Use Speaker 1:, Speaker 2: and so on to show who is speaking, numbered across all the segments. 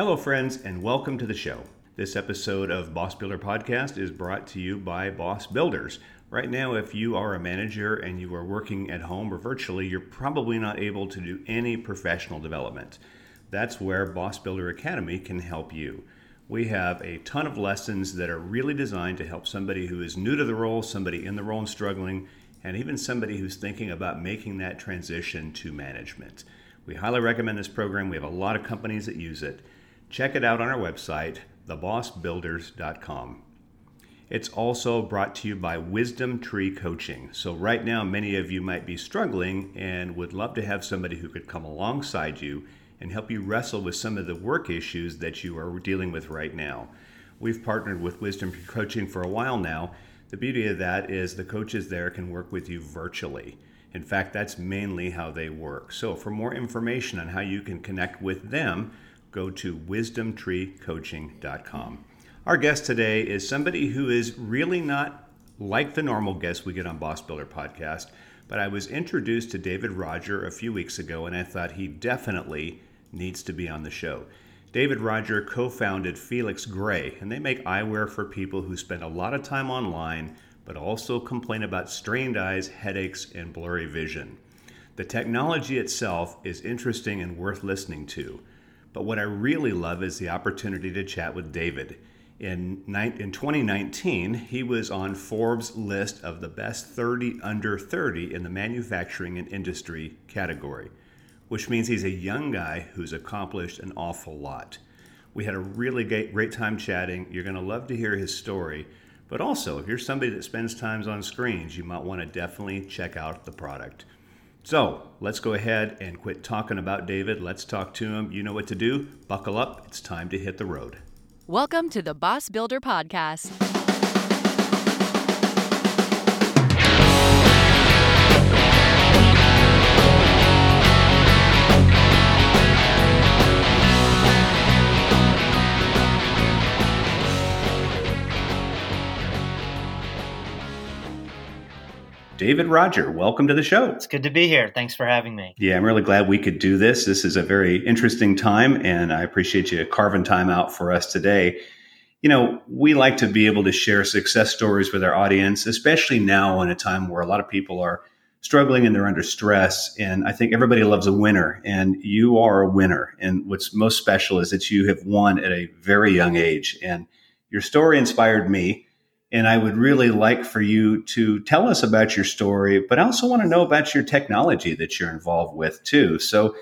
Speaker 1: Hello, friends, and welcome to the show. This episode of Boss Builder Podcast is brought to you by Boss Builders. Right now, if you are a manager and you are working at home or virtually, you're probably not able to do any professional development. That's where Boss Builder Academy can help you. We have a ton of lessons that are really designed to help somebody who is new to the role, somebody in the role and struggling, and even somebody who's thinking about making that transition to management. We highly recommend this program. We have a lot of companies that use it. Check it out on our website, thebossbuilders.com. It's also brought to you by Wisdom Tree Coaching. So, right now, many of you might be struggling and would love to have somebody who could come alongside you and help you wrestle with some of the work issues that you are dealing with right now. We've partnered with Wisdom Tree Coaching for a while now. The beauty of that is the coaches there can work with you virtually. In fact, that's mainly how they work. So, for more information on how you can connect with them, go to wisdomtreecoaching.com. Our guest today is somebody who is really not like the normal guests we get on Boss Builder podcast, but I was introduced to David Roger a few weeks ago and I thought he definitely needs to be on the show. David Roger co founded Felix Gray, and they make eyewear for people who spend a lot of time online but also complain about strained eyes, headaches, and blurry vision. The technology itself is interesting and worth listening to, but what I really love is the opportunity to chat with David. In, in 2019, he was on Forbes' list of the best 30 under 30 in the manufacturing and industry category, which means he's a young guy who's accomplished an awful lot. We had a really great, time chatting. You're going to love to hear his story. But also, if you're somebody that spends times on screens, you might want to definitely check out the product. So let's go ahead and quit talking about David. Let's talk to him. You know what to do. Buckle up. It's time to hit the road.
Speaker 2: Welcome to the Boss Builder Podcast.
Speaker 1: David Roger, welcome to the show.
Speaker 3: It's good to be here. Thanks for having me.
Speaker 1: Yeah, I'm really glad we could do this. This is a very interesting time, and I appreciate you carving time out for us today. You know, we like to be able to share success stories with our audience, especially now in a time where a lot of people are struggling and they're under stress. And I think everybody loves a winner, and you are a winner. And what's most special is that you have won at a very young age. And your story inspired me and I would really like for you to tell us about your story, but I also want to know about your technology that you're involved with too. So,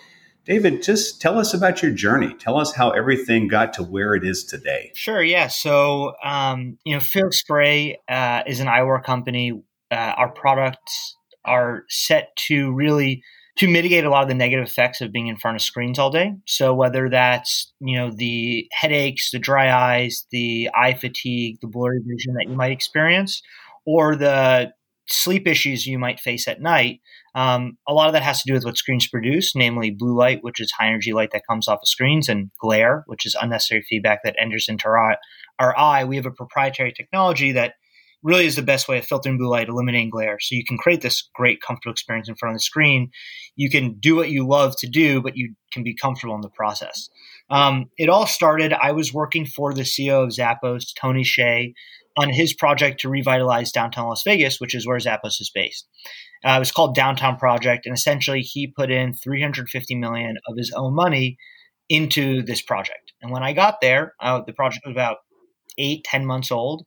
Speaker 1: David, just tell us about your journey. Tell us how everything got to where it is today.
Speaker 3: Sure. Yeah. So, um, you know, Felix Gray uh, is an eyewear company. Uh, our products are set to really to mitigate a lot of the negative effects of being in front of screens all day. So whether that's you know the headaches, the dry eyes, the eye fatigue, the blurry vision that you might experience, or the sleep issues you might face at night, um, a lot of that has to do with what screens produce, namely blue light, which is high energy light that comes off of screens, and glare, which is unnecessary feedback that enters into our. Our eye. We have a proprietary technology that really is the best way of filtering blue light, eliminating glare. So you can create this great, comfortable experience in front of the screen. You can do what you love to do, but you can be comfortable in the process. Um, it all started, I was working for the CEO of Zappos, Tony Hsieh, on his project to revitalize downtown Las Vegas, which is where Zappos is based. Uh, it was called Downtown Project, and essentially he put in 350 million of his own money into this project. And when I got there, uh, the project was about eight, ten months old.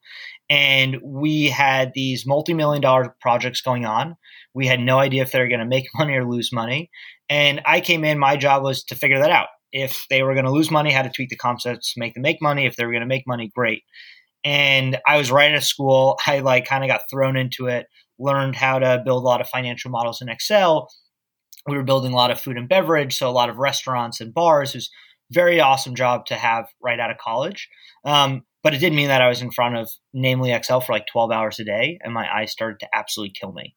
Speaker 3: And we had these multi million dollar projects going on. We had no idea if they were going to make money or lose money. And I came in, my job was to figure that out. If they were going to lose money, how to tweak the concepts to make them make money. If they were going to make money, great. And I was right out of school. I like kind of got thrown into it, learned how to build a lot of financial models in Excel. We were building a lot of food and beverage, so a lot of restaurants and bars. Was very awesome job to have right out of college. Um, but it did mean that I was in front of namely Excel for like 12 hours a day and my eyes started to absolutely kill me.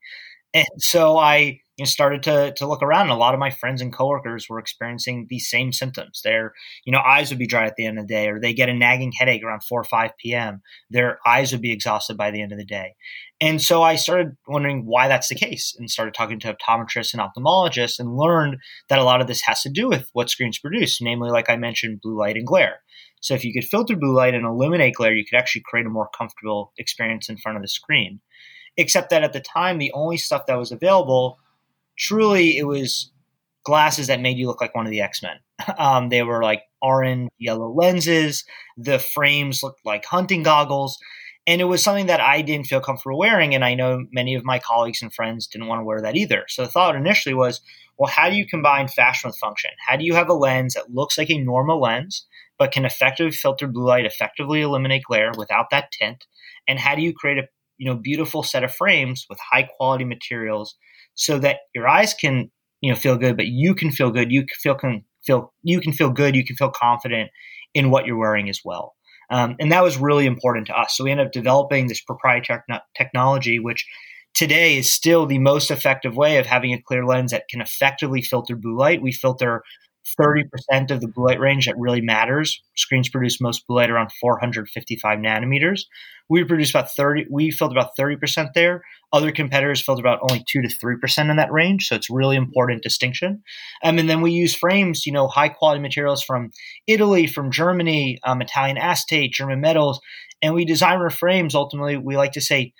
Speaker 3: And so I you know, started to, to look around and a lot of my friends and coworkers were experiencing these same symptoms. Their, you know, eyes would be dry at the end of the day, or they get a nagging headache around 4 or 5 p.m. Their eyes would be exhausted by the end of the day. And so I started wondering why that's the case and started talking to optometrists and ophthalmologists and learned that a lot of this has to do with what screens produce, namely, like I mentioned, blue light and glare. So if you could filter blue light and eliminate glare, you could actually create a more comfortable experience in front of the screen. Except that at the time, the only stuff that was available truly it was glasses that made you look like one of the X Men. Um, they were like orange, yellow lenses. The frames looked like hunting goggles. And it was something that I didn't feel comfortable wearing. And I know many of my colleagues and friends didn't want to wear that either. So the thought initially was well, how do you combine fashion with function? How do you have a lens that looks like a normal lens, but can effectively filter blue light, effectively eliminate glare without that tint? And how do you create a you know beautiful set of frames with high quality materials so that your eyes can you know feel good, but you can feel good. You can feel can feel you can feel good. You can feel confident in what you're wearing as well. Um, and that was really important to us. So we ended up developing this proprietary technology, which today is still the most effective way of having a clear lens that can effectively filter blue light. We filter 30% of the blue light range that really matters. Screens produce most blue light around 455 nanometers. We produce about 30, we filter about 30% there. Other competitors filter about only 2 to 3% in that range. So it's really important distinction. Um, and then we use frames, you know, high quality materials from Italy, from Germany, um, Italian acetate, German metals. And we design our frames, ultimately, we like to say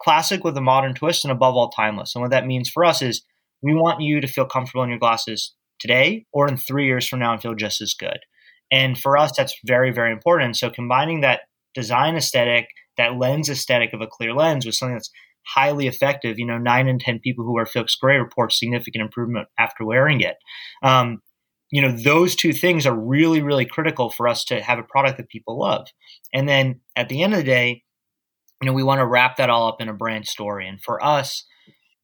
Speaker 3: classic with a modern twist and above all timeless. And what that means for us is we want you to feel comfortable in your glasses today or in three years from now and feel just as good. And for us, that's very, very important. So combining that design aesthetic, that lens aesthetic of a clear lens with something that's highly effective. You know, nine in 10 people who wear Felix Gray report significant improvement after wearing it. Um, you know, those two things are really, really critical for us to have a product that people love. And then at the end of the day, you know, we want to wrap that all up in a brand story. And for us,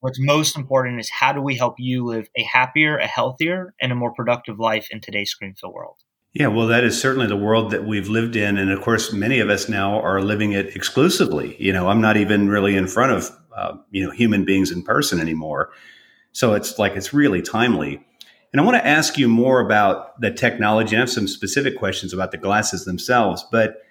Speaker 3: what's most important is how do we help you live a happier, a healthier, and a more productive life in today's screen fill world?
Speaker 1: Yeah, well, that is certainly the world that we've lived in. And of course, many of us now are living it exclusively. You know, I'm not even really in front of, uh, you know, human beings in person anymore. So it's like it's really timely. And I want to ask you more about the technology. I have some specific questions about the glasses themselves, but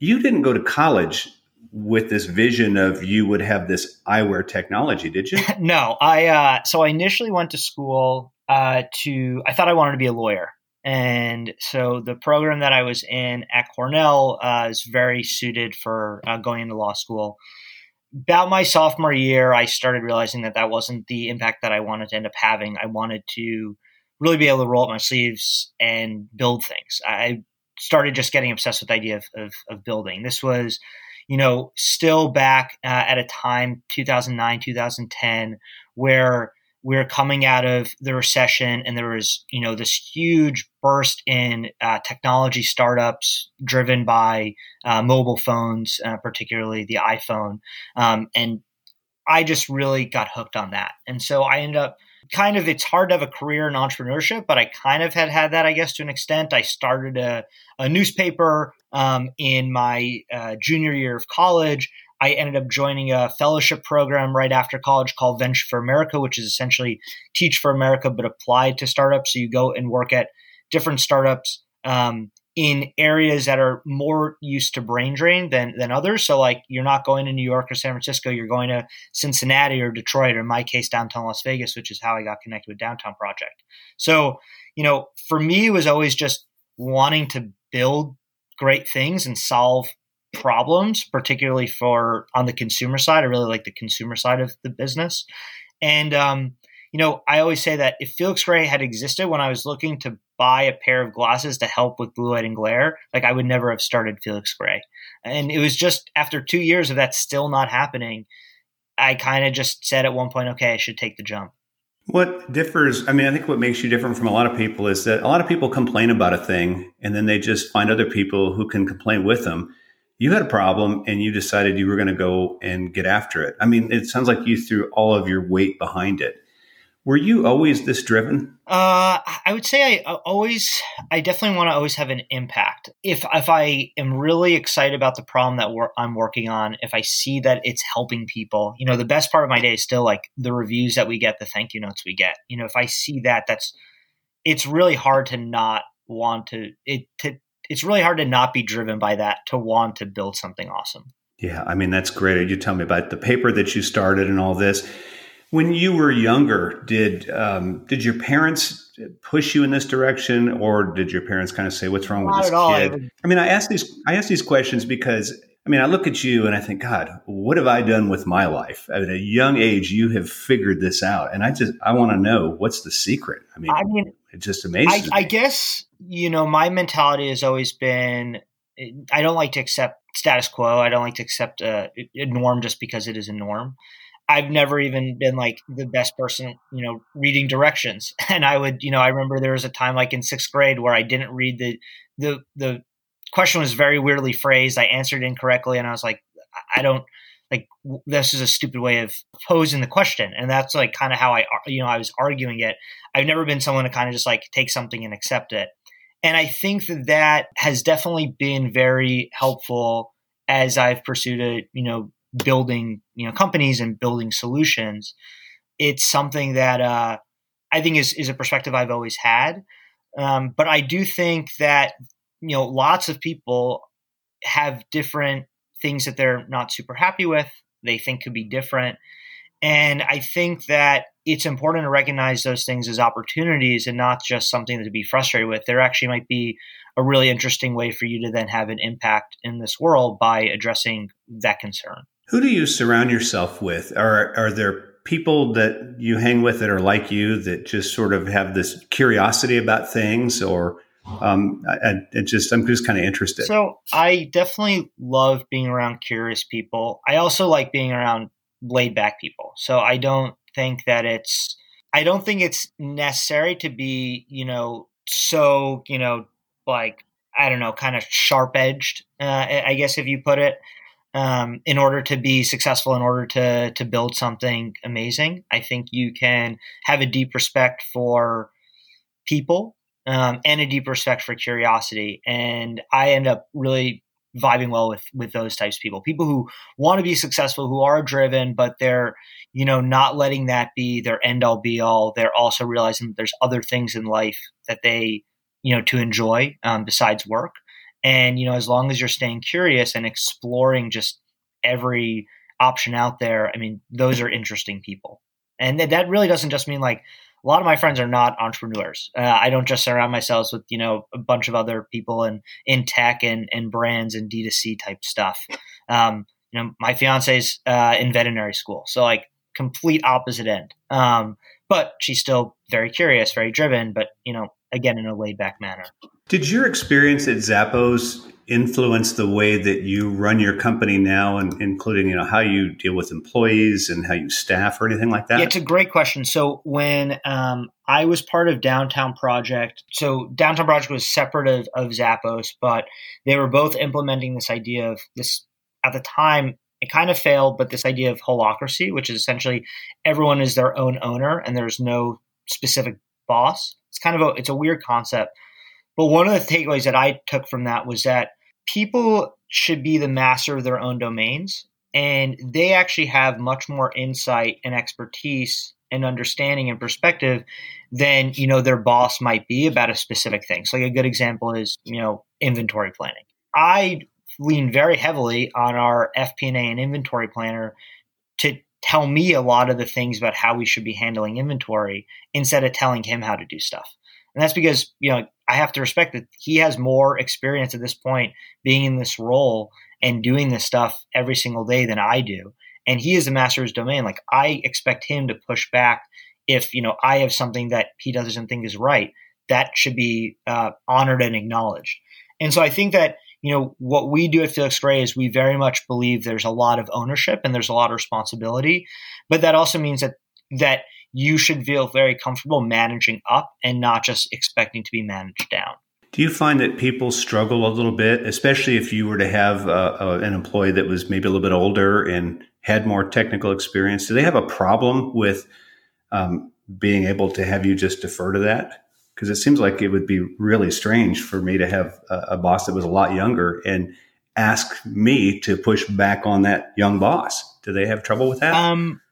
Speaker 1: you didn't go to college with this vision of you would have this eyewear technology, did you?
Speaker 3: no, I uh, so I initially went to school uh, to I thought I wanted to be a lawyer, and so the program that I was in at Cornell uh, is very suited for uh, going into law school. About my sophomore year, I started realizing that that wasn't the impact that I wanted to end up having. I wanted to really be able to roll up my sleeves and build things. I started just getting obsessed with the idea of, of, of building. This was you know, still back uh, at a time, 2009, 2010, where we are coming out of the recession and there was, you know, this huge burst in uh, technology startups driven by uh, mobile phones, uh, particularly the iPhone. Um, and I just really got hooked on that. And so I ended up kind of it's hard to have a career in entrepreneurship, but I kind of had had that, I guess, to an extent. I started a, a newspaper um, in my uh, junior year of college. I ended up joining a fellowship program right after college called Venture for America, which is essentially Teach for America, but applied to startups. So you go and work at different startups um, in areas that are more used to brain drain than, than others. So, like, you're not going to New York or San Francisco, you're going to Cincinnati or Detroit, or in my case, downtown Las Vegas, which is how I got connected with Downtown Project. So, you know, for me, it was always just wanting to build great things and solve problems, particularly for on the consumer side. I really like the consumer side of the business. And, um, you know, I always say that if Felix Gray had existed when I was looking to buy a pair of glasses to help with blue light and glare, like I would never have started Felix Gray. And it was just after two years of that still not happening, I kind of just said at one point, okay, I should take the jump.
Speaker 1: What differs, I mean, I think what makes you different from a lot of people is that a lot of people complain about a thing and then they just find other people who can complain with them. You had a problem and you decided you were going to go and get after it. I mean, it sounds like you threw all of your weight behind it Were you always this driven?
Speaker 3: Uh, I would say I always, I definitely want to always have an impact. If if I am really excited about the problem that I'm working on, if I see that it's helping people, you know, the best part of my day is still like the reviews that we get, the thank you notes we get. You know, if I see that, that's it's really hard to not want to it to it's really hard to not be driven by that to want to build something awesome.
Speaker 1: Yeah, I mean that's great. You tell me about the paper that you started and all this. When you were younger, did um, did your parents push you in this direction, or did your parents kind of say, "What's wrong
Speaker 3: Not
Speaker 1: with this kid?" I mean, I ask these I ask these questions because I mean, I look at you and I think, God, what have I done with my life? At a young age, you have figured this out, and I just I want to know what's the secret. I mean, I mean, it just amazes
Speaker 3: I, I guess you know my mentality has always been I don't like to accept status quo. I don't like to accept a, a norm just because it is a norm. I've never even been like the best person, you know, reading directions. And I would, you know, I remember there was a time like in sixth grade where I didn't read the the the question was very weirdly phrased. I answered incorrectly, and I was like, I don't like this is a stupid way of posing the question, and that's like kind of how I, you know, I was arguing it. I've never been someone to kind of just like take something and accept it, and I think that that has definitely been very helpful as I've pursued a, you know, building you know companies and building solutions it's something that uh, i think is, is a perspective i've always had. Um, but i do think that you know lots of people have different things that they're not super happy with they think could be different. And i think that it's important to recognize those things as opportunities and not just something to be frustrated with. There actually might be a really interesting way for you to then have an impact in this world by addressing that concern
Speaker 1: who do you surround yourself with? Are are there people that you hang with that are like you that just sort of have this curiosity about things, or um, I, I just I'm just kind of interested.
Speaker 3: So I definitely love being around curious people. I also like being around laid back people. So I don't think that it's I don't think it's necessary to be you know so you know like I don't know kind of sharp edged. Uh, I guess if you put it um, in order to be successful, in order to to build something amazing. I think you can have a deep respect for people um, and a deep respect for curiosity. And I end up really vibing well with with those types of people people who want to be successful who are driven but they're you know not letting that be their end all be all they're also realizing that there's other things in life that they you know to enjoy um, besides work and, you know, as long as you're staying curious and exploring just every option out there, I mean, those are interesting people. And that really doesn't just mean like a lot of my friends are not entrepreneurs. Uh, I don't just surround myself with, you know, a bunch of other people in, in tech and, and brands and D2C type stuff. Um, you know, my fiance's uh, in veterinary school. So like complete opposite end. Um, but she's still very curious, very driven, but, you know, again, in a laid back manner.
Speaker 1: Did your experience at Zappos influence the way that you run your company now, and including you know how you deal with employees and how you staff or anything like that?
Speaker 3: Yeah, it's a great question. So when um, I was part of Downtown Project, so Downtown Project was separate of, of Zappos, but they were both implementing this idea of this at the time. It kind of failed, but this idea of holacracy, which is essentially everyone is their own owner and there's no specific boss. It's kind of a it's a weird concept but one of the takeaways that I took from that was that people should be the master of their own domains and they actually have much more insight and expertise and understanding and perspective than you know their boss might be about a specific thing. So like a good example is you know inventory planning. I lean very heavily on our FP&A and inventory planner to tell me a lot of the things about how we should be handling inventory instead of telling him how to do stuff. And that's because, you know, I have to respect that he has more experience at this point being in this role and doing this stuff every single day than I do. And he is the master of his domain. Like I expect him to push back if, you know, I have something that he doesn't think is right. That should be uh, honored and acknowledged. And so I think that, you know, what we do at Felix Gray is we very much believe there's a lot of ownership and there's a lot of responsibility. But that also means that that you should feel very comfortable managing up and not just expecting to be managed down.
Speaker 1: Do you find that people struggle a little bit, especially if you were to have uh, uh, an employee that was maybe a little bit older and had more technical experience? Do they have a problem with um, being able to have you just defer to that? Because it seems like it would be really strange for me to have a, a boss that was a lot younger and ask me to push back on that young boss. Do they have trouble with that?
Speaker 3: Um,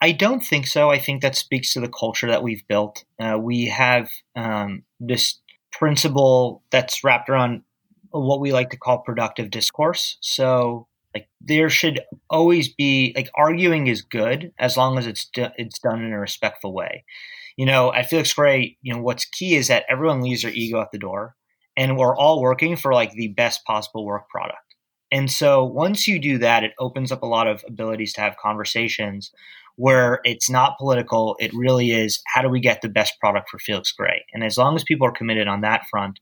Speaker 3: I don't think so. I think that speaks to the culture that we've built. Uh, we have um, this principle that's wrapped around what we like to call productive discourse. So, like, there should always be like arguing is good as long as it's it's done in a respectful way. You know, at Felix Gray, you know, what's key is that everyone leaves their ego at the door, and we're all working for like the best possible work product. And so once you do that, it opens up a lot of abilities to have conversations where it's not political. It really is how do we get the best product for Felix Gray? And as long as people are committed on that front,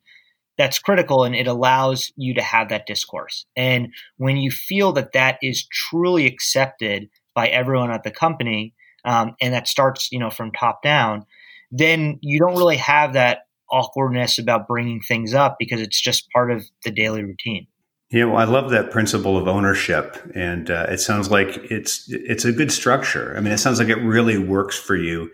Speaker 3: that's critical and it allows you to have that discourse. And when you feel that that is truly accepted by everyone at the company, um, and that starts, you know, from top down, then you don't really have that awkwardness about bringing things up because it's just part of the daily routine.
Speaker 1: Yeah, well, I love that principle of ownership, and uh, it sounds like it's it's a good structure. I mean, it sounds like it really works for you.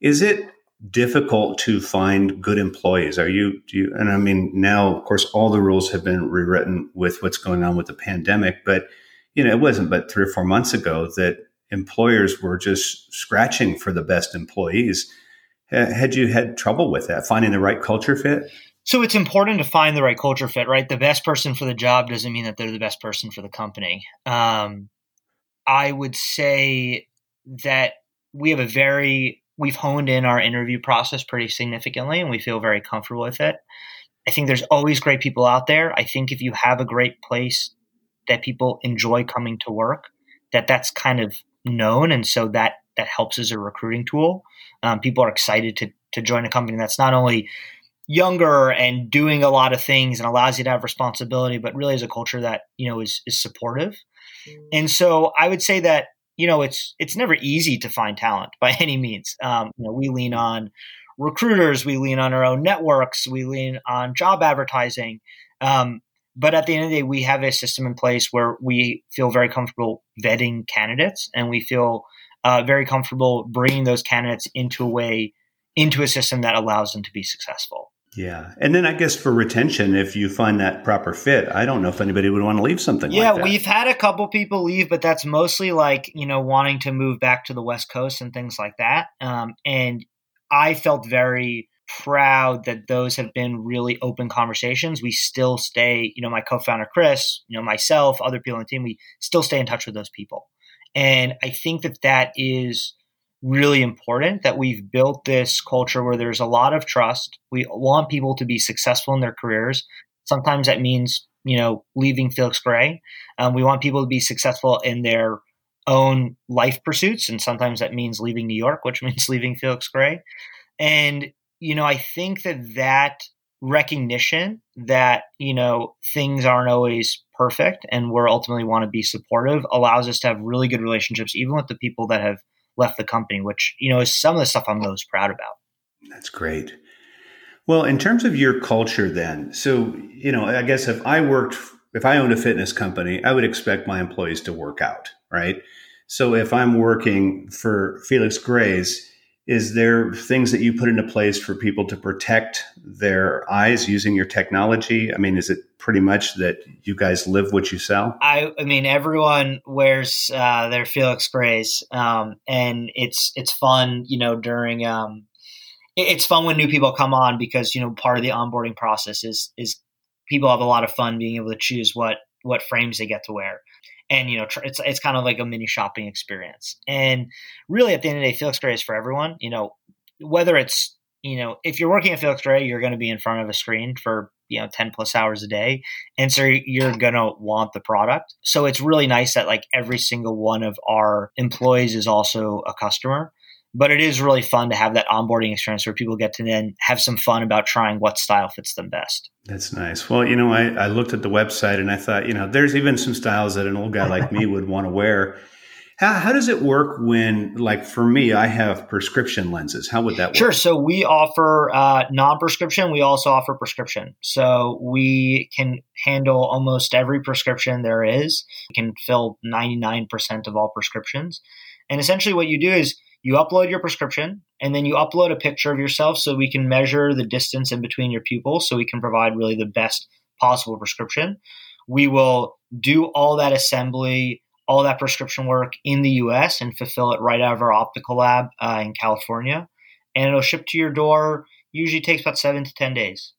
Speaker 1: Is it difficult to find good employees? Are you do you? And I mean, now of course all the rules have been rewritten with what's going on with the pandemic, but you know, it wasn't but three or four months ago that employers were just scratching for the best employees. Had you had trouble with that, finding the right culture fit?
Speaker 3: So it's important to find the right culture fit, right? The best person for the job doesn't mean that they're the best person for the company. Um, I would say that we have a very we've honed in our interview process pretty significantly, and we feel very comfortable with it. I think there's always great people out there. I think if you have a great place that people enjoy coming to work, that that's kind of known, and so that that helps as a recruiting tool. Um, people are excited to to join a company that's not only younger and doing a lot of things and allows you to have responsibility, but really is a culture that, you know, is, is supportive. And so I would say that, you know, it's, it's never easy to find talent by any means. Um, you know, we lean on recruiters, we lean on our own networks, we lean on job advertising. Um, but at the end of the day, we have a system in place where we feel very comfortable vetting candidates and we feel uh, very comfortable bringing those candidates into a way into a system that allows them to be successful.
Speaker 1: Yeah. And then I guess for retention, if you find that proper fit, I don't know if anybody would want to leave something
Speaker 3: yeah,
Speaker 1: like
Speaker 3: we've had a couple people leave, but that's mostly like, you know, wanting to move back to the West Coast and things like that. Um, and I felt very proud that those have been really open conversations. We still stay, you know, my co founder, Chris, you know, myself, other people on the team, we still stay in touch with those people. And I think that that is really important that we've built this culture where there's a lot of trust. We want people to be successful in their careers. Sometimes that means, you know, leaving Felix Gray. Um, we want people to be successful in their own life pursuits. And sometimes that means leaving New York, which means leaving Felix Gray. And, you know, I think that that recognition that, you know, things aren't always perfect and we're ultimately want to be supportive allows us to have really good relationships, even with the people that have left the company, which, you know, is some of the stuff I'm most proud about.
Speaker 1: That's great. Well, in terms of your culture, then, so, you know, I guess if I worked, if I owned a fitness company, I would expect my employees to work out, right? So if I'm working for Felix Gray's, is there things that you put into place for people to protect their eyes using your technology? I mean, is it pretty much that you guys live what you sell?
Speaker 3: I, I mean, everyone wears uh, their Felix Grays, um, and it's it's fun, you know, during um, it, it's fun when new people come on because you know part of the onboarding process is is people have a lot of fun being able to choose what what frames they get to wear and you know it's it's kind of like a mini shopping experience. And really, at the end of the day, Felix Gray is for everyone. You know, whether it's you know if you're working at Felix Gray, you're going to be in front of a screen for you know 10 plus hours a day and so you're going to want the product so it's really nice that like every single one of our employees is also a customer but it is really fun to have that onboarding experience where people get to then have some fun about trying what style fits them best.
Speaker 1: That's nice. Well, you know, I, I looked at the website and I thought, you know, there's even some styles that an old guy like me would want to wear. How, how does it work when, like, for me, I have prescription lenses? How would that work?
Speaker 3: Sure. So we offer uh, non prescription. We also offer prescription. So we can handle almost every prescription there is. We can fill 99% of all prescriptions. And essentially, what you do is you upload your prescription and then you upload a picture of yourself so we can measure the distance in between your pupils so we can provide really the best possible prescription. We will do all that assembly, all that prescription work in the US and fulfill it right out of our optical lab uh, in California. And it'll ship to your door, usually takes about seven to 10 days.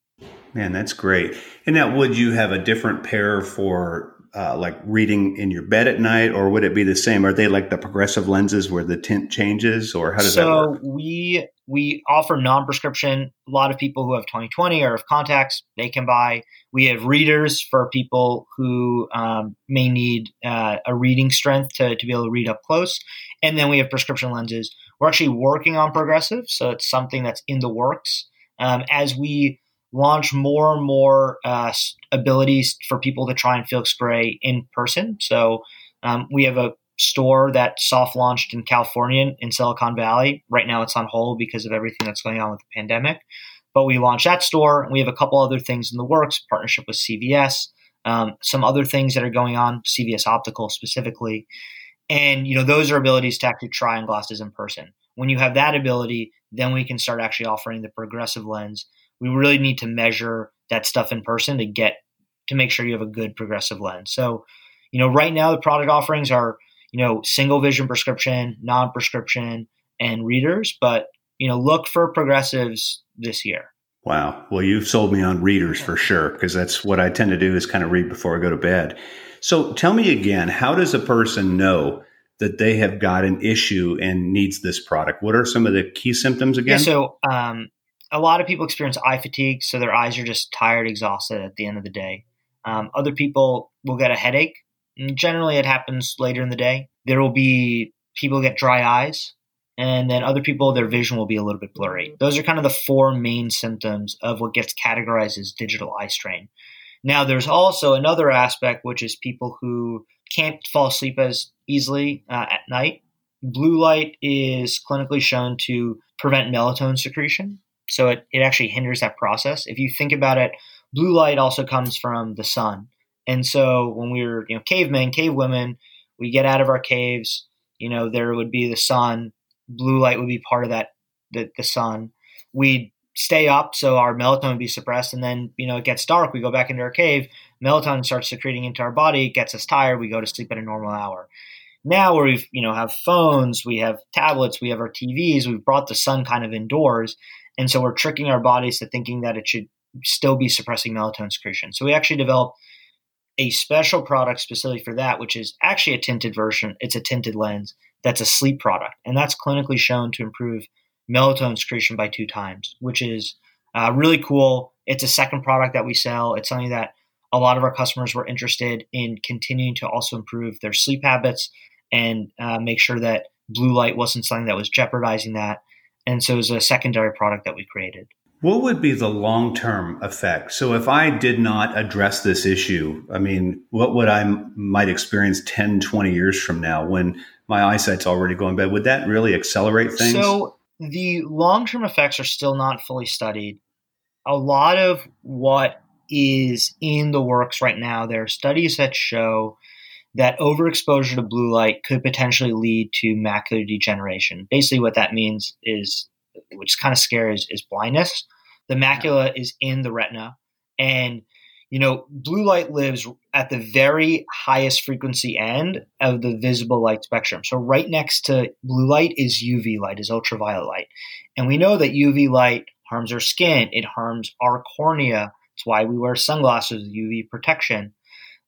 Speaker 1: Man, that's great. And now, would you have a different pair for uh, like reading in your bed at night, or would it be the same? Are they like the progressive lenses where the tint changes, or how does
Speaker 3: so
Speaker 1: that work?
Speaker 3: So we we offer non-prescription. A lot of people who have 20/20 or have contacts, they can buy. We have readers for people who um, may need uh, a reading strength to, to be able to read up close, and then we have prescription lenses. We're actually working on progressive, so it's something that's in the works. Um, as we launch more and more uh, abilities for people to try and Felix Gray in person. So um, we have a store that soft launched in California in Silicon Valley. Right now it's on hold because of everything that's going on with the pandemic. But we launched that store and we have a couple other things in the works, partnership with CVS, um, some other things that are going on, CVS Optical specifically. And you know, those are abilities to actually try on glasses in person. When you have that ability, then we can start actually offering the progressive lens we really need to measure that stuff in person to get to make sure you have a good progressive lens. So, you know, right now the product offerings are, you know, single vision prescription, non-prescription, and readers, but you know, look for progressives this year.
Speaker 1: Wow. Well, you've sold me on readers for sure because that's what I tend to do is kind of read before I go to bed. So, tell me again, how does a person know that they have got an issue and needs this product? What are some of the key symptoms again?
Speaker 3: Yeah, so um, a lot of people experience eye fatigue, so their eyes are just tired, exhausted at the end of the day. Um, other people will get a headache. And generally, it happens later in the day. There will be people get dry eyes, and then other people, their vision will be a little bit blurry. Those are kind of the four main symptoms of what gets categorized as digital eye strain. Now, there's also another aspect, which is people who can't fall asleep as easily uh, at night. Blue light is clinically shown to prevent melatonin secretion. So it, it actually hinders that process. If you think about it, blue light also comes from the sun. And so when we were, you know, cavemen, cave women, we get out of our caves, you know, there would be the sun, blue light would be part of that, the, the sun. We'd stay up so our melatonin would be suppressed and then, you know, it gets dark, we go back into our cave, melatonin starts secreting into our body, gets us tired, we go to sleep at a normal hour. Now where we've, you know, have phones, we have tablets, we have our TVs, we've brought the sun kind of indoors and so we're tricking our bodies to thinking that it should still be suppressing melatonin secretion. So we actually developed a special product specifically for that, which is actually a tinted version. It's a tinted lens that's a sleep product, and that's clinically shown to improve melatonin secretion by two times, which is uh, really cool. It's a second product that we sell. It's something that a lot of our customers were interested in continuing to also improve their sleep habits and uh, make sure that blue light wasn't something that was jeopardizing that. And so it was a secondary product that we created.
Speaker 1: What would be the long term effect? So if I did not address this issue, I mean, what would I might experience 10, 20 years from now when my eyesight's already going bad? Would that really accelerate things?
Speaker 3: So the long term effects are still not fully studied. A lot of what is in the works right now, there are studies that show that overexposure to blue light could potentially lead to macular degeneration. Basically, what that means is, which is kind of scary, is, is blindness. The macula is in the retina, and you know, blue light lives at the very highest frequency end of the visible light spectrum. So right next to blue light is UV light, is ultraviolet light. And we know that UV light harms our skin, it harms our cornea. It's why we wear sunglasses with UV protection.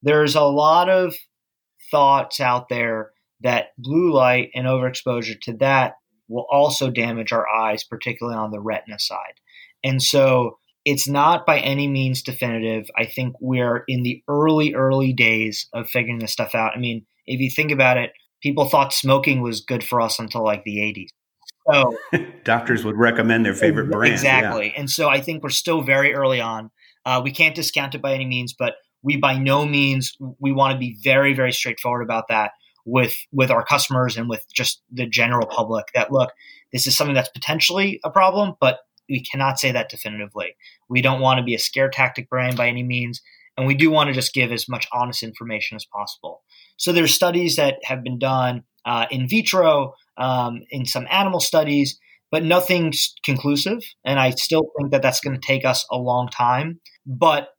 Speaker 3: There's a lot of thoughts out there that blue light and overexposure to that will also damage our eyes, particularly on the retina side. And so it's not by any means definitive. I think we're in the early, early days of figuring this stuff out. I mean, if you think about it, people thought smoking was good for us until like the 80s. So
Speaker 1: doctors would recommend their favorite brand.
Speaker 3: Exactly.
Speaker 1: Yeah.
Speaker 3: And so I think we're still very early on. Uh, we can't discount it by any means, but we by no means we want to be very very straightforward about that with with our customers and with just the general public that look this is something that's potentially a problem but we cannot say that definitively we don't want to be a scare tactic brand by any means and we do want to just give as much honest information as possible so there's studies that have been done uh, in vitro, um, in some animal studies, but nothing's conclusive. And I still think that that's going to take us a long time. But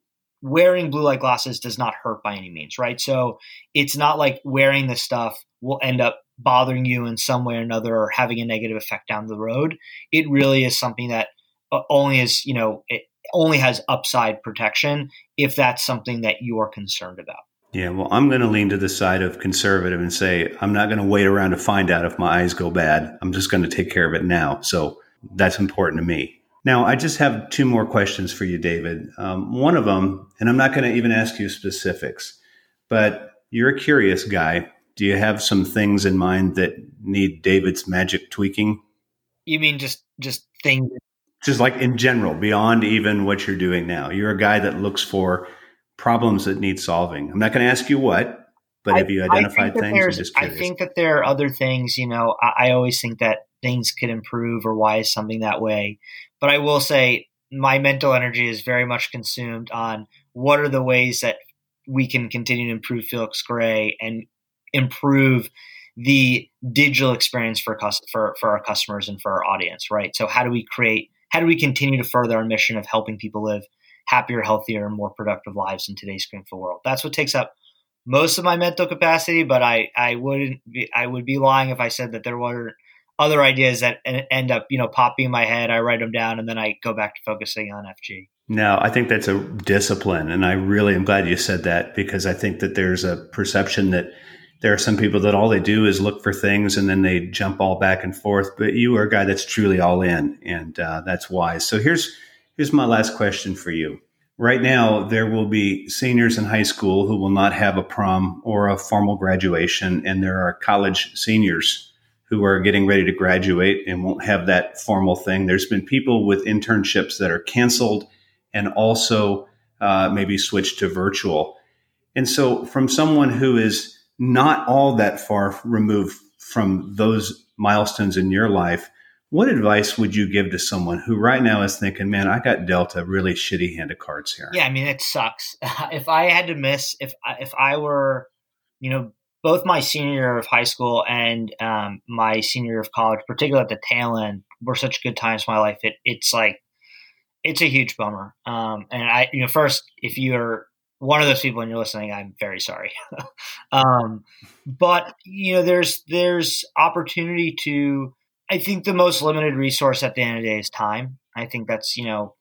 Speaker 3: wearing blue light glasses does not hurt by any means, right? So it's not like wearing this stuff will end up bothering you in some way or another or having a negative effect down the road. It really is something that uh, only is, you know, it only has upside protection if that's something that you're concerned about.
Speaker 1: Yeah, well, I'm going to lean to the side of conservative and say I'm not going to wait around to find out if my eyes go bad. I'm just going to take care of it now. So that's important to me. Now, I just have two more questions for you, David. Um, one of them, and I'm not going to even ask you specifics, but you're a curious guy. Do you have some things in mind that need David's magic tweaking?
Speaker 3: You mean just just things?
Speaker 1: Just like in general, beyond even what you're doing now. You're a guy that looks for problems that need solving. I'm not going to ask you what, but I, have you identified things?
Speaker 3: I think that there are other things. You know, I, I always think that things could improve or why is something that way. But I will say my mental energy is very much consumed on what are the ways that we can continue to improve Felix Gray and improve the digital experience for for for our customers and for our audience, right? So how do we create how do we continue to further our mission of helping people live happier, healthier, and more productive lives in today's screenful world? That's what takes up most of my mental capacity, but I I wouldn't be, I would be lying if I said that there were other ideas that end up, you know, popping in my head. I write them down and then I go back to focusing on FG.
Speaker 1: No, I think that's a discipline. And I really am glad you said that because I think that there's a perception that there are some people that all they do is look for things and then they jump all back and forth. But you are a guy that's truly all in, and uh, that's wise. So here's here's my last question for you. Right now, there will be seniors in high school who will not have a prom or a formal graduation, and there are college seniors who are getting ready to graduate and won't have that formal thing. There's been people with internships that are canceled and also uh, maybe switched to virtual. And so, from someone who is not all that far removed from those milestones in your life, what advice would you give to someone who right now is thinking, man, I got dealt a really shitty hand of cards here?
Speaker 3: Yeah, I mean, it sucks. if I had to miss, if if I were, you know, both my senior year of high school and um, my senior year of college, particularly at the tail end, were such good times in my life. It, it's like it's a huge bummer. Um, and I, you know, first, if you're one of those people and you're listening, I'm very sorry. um, but you know, there's there's opportunity to. I think the most limited resource at the end of the day is time. I think that's you know,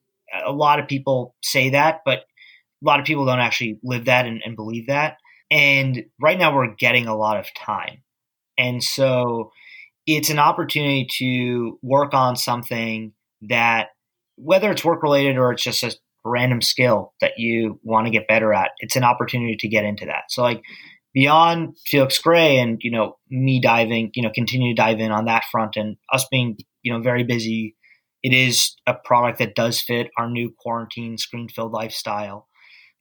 Speaker 3: a lot of people say that, but a lot of people don't actually live that and, and believe that. And right now we're getting a lot of time. And so it's an opportunity to work on something that, whether it's work related or it's just a random skill that you want to get better at, it's an opportunity to get into that. So, like, beyond Felix Gray and, you know, me diving, you know, continue to dive in on that front and us being, you know, very busy, it is a product that does fit our new quarantine screen filled lifestyle.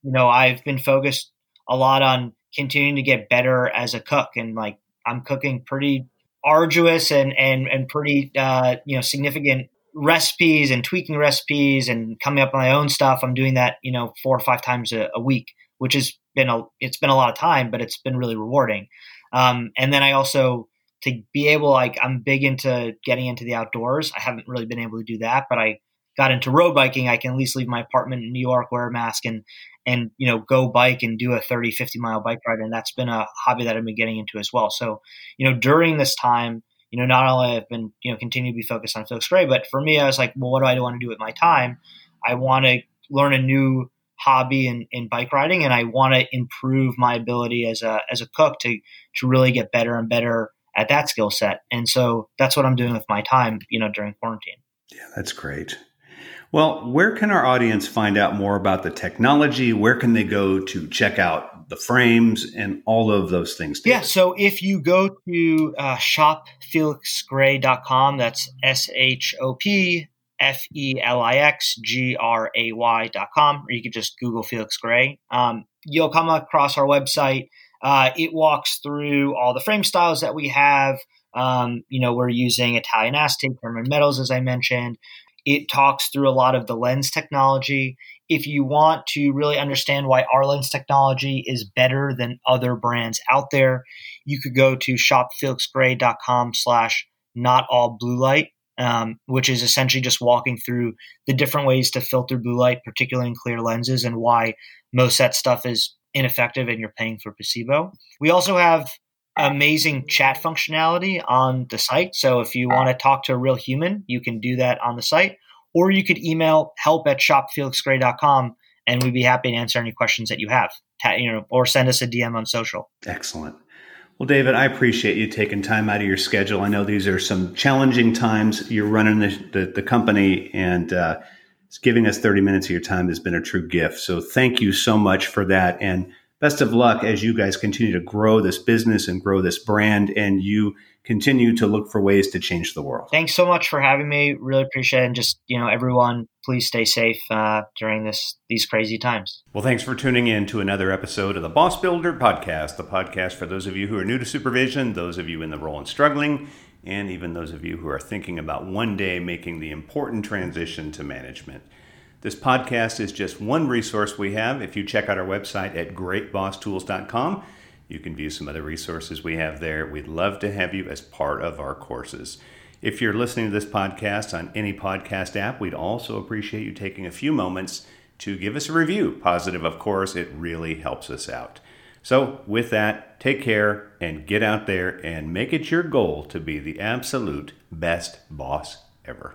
Speaker 3: You know, I've been focused a lot on continuing to get better as a cook and like I'm cooking pretty arduous and and and pretty uh, you know significant recipes and tweaking recipes and coming up with my own stuff. I'm doing that you know four or five times a, a week, which has been a it's been a lot of time, but it's been really rewarding. Um, and then I also to be able like I'm big into getting into the outdoors. I haven't really been able to do that, but I got into road biking, I can at least leave my apartment in New York, wear a mask, and and you know go bike and do a 30, 50 mile bike ride. And that's been a hobby that I've been getting into as well. So you know during this time, you know not only I've been you know continue to be focused on Felix Gray, but for me, I was like, well, what do I want to do with my time? I want to learn a new hobby in, in bike riding, and I want to improve my ability as a as a cook to to really get better and better at that skill set. And so that's what I'm doing with my time, you know, during quarantine.
Speaker 1: Yeah, that's great. Well, where can our audience find out more about the technology? Where can they go to check out the frames and all of those things?
Speaker 3: David? Yeah, so if you go to uh, shopfelixgray.com, that's S H O P F E L I X G R A Y.com, or you could just Google Felix Gray. Um, you'll come across our website. Uh, it walks through all the frame styles that we have. Um, you know, we're using Italian acetate, German metals, as I mentioned. It talks through a lot of the lens technology. if you want to really understand why our lens technology is better than other brands out there, you could go to shopfelixgray.com slash not all blue light, um, which is essentially just walking through the different ways to filter blue light, particularly in clear lenses, and why most that stuff is ineffective and you're paying for placebo. We also have amazing chat functionality on the site. So if you want to talk to a real human, you can do that on the site or you could email help at shopfelixgray.com and we'd be happy to answer any questions that you have. You know, or send us a DM on social.
Speaker 1: Excellent. Well, David, I appreciate you taking time out of your schedule. I know these are some challenging times. You're running the, the, the company, and uh, giving us 30 minutes of your time has been a true gift. So, thank you so much for that. And best of luck as you guys continue to grow this business and grow this brand. And you continue to look for ways to change the world.
Speaker 3: Thanks so much for having me. Really appreciate it. And just, you know, everyone, please stay safe uh, during this these crazy times.
Speaker 1: Well, thanks for tuning in to another episode of the Boss Builder Podcast, the podcast for those of you who are new to supervision, those of you in the role and struggling, and even those of you who are thinking about one day making the important transition to management. This podcast is just one resource we have. If you check out our website at greatbosstools.com, you can view some other resources we have there. We'd love to have you as part of our courses. If you're listening to this podcast on any podcast app, we'd also appreciate you taking a few moments to give us a review. Positive, of course, it really helps us out. So, with that, take care and get out there and make it your goal to be the absolute best boss ever.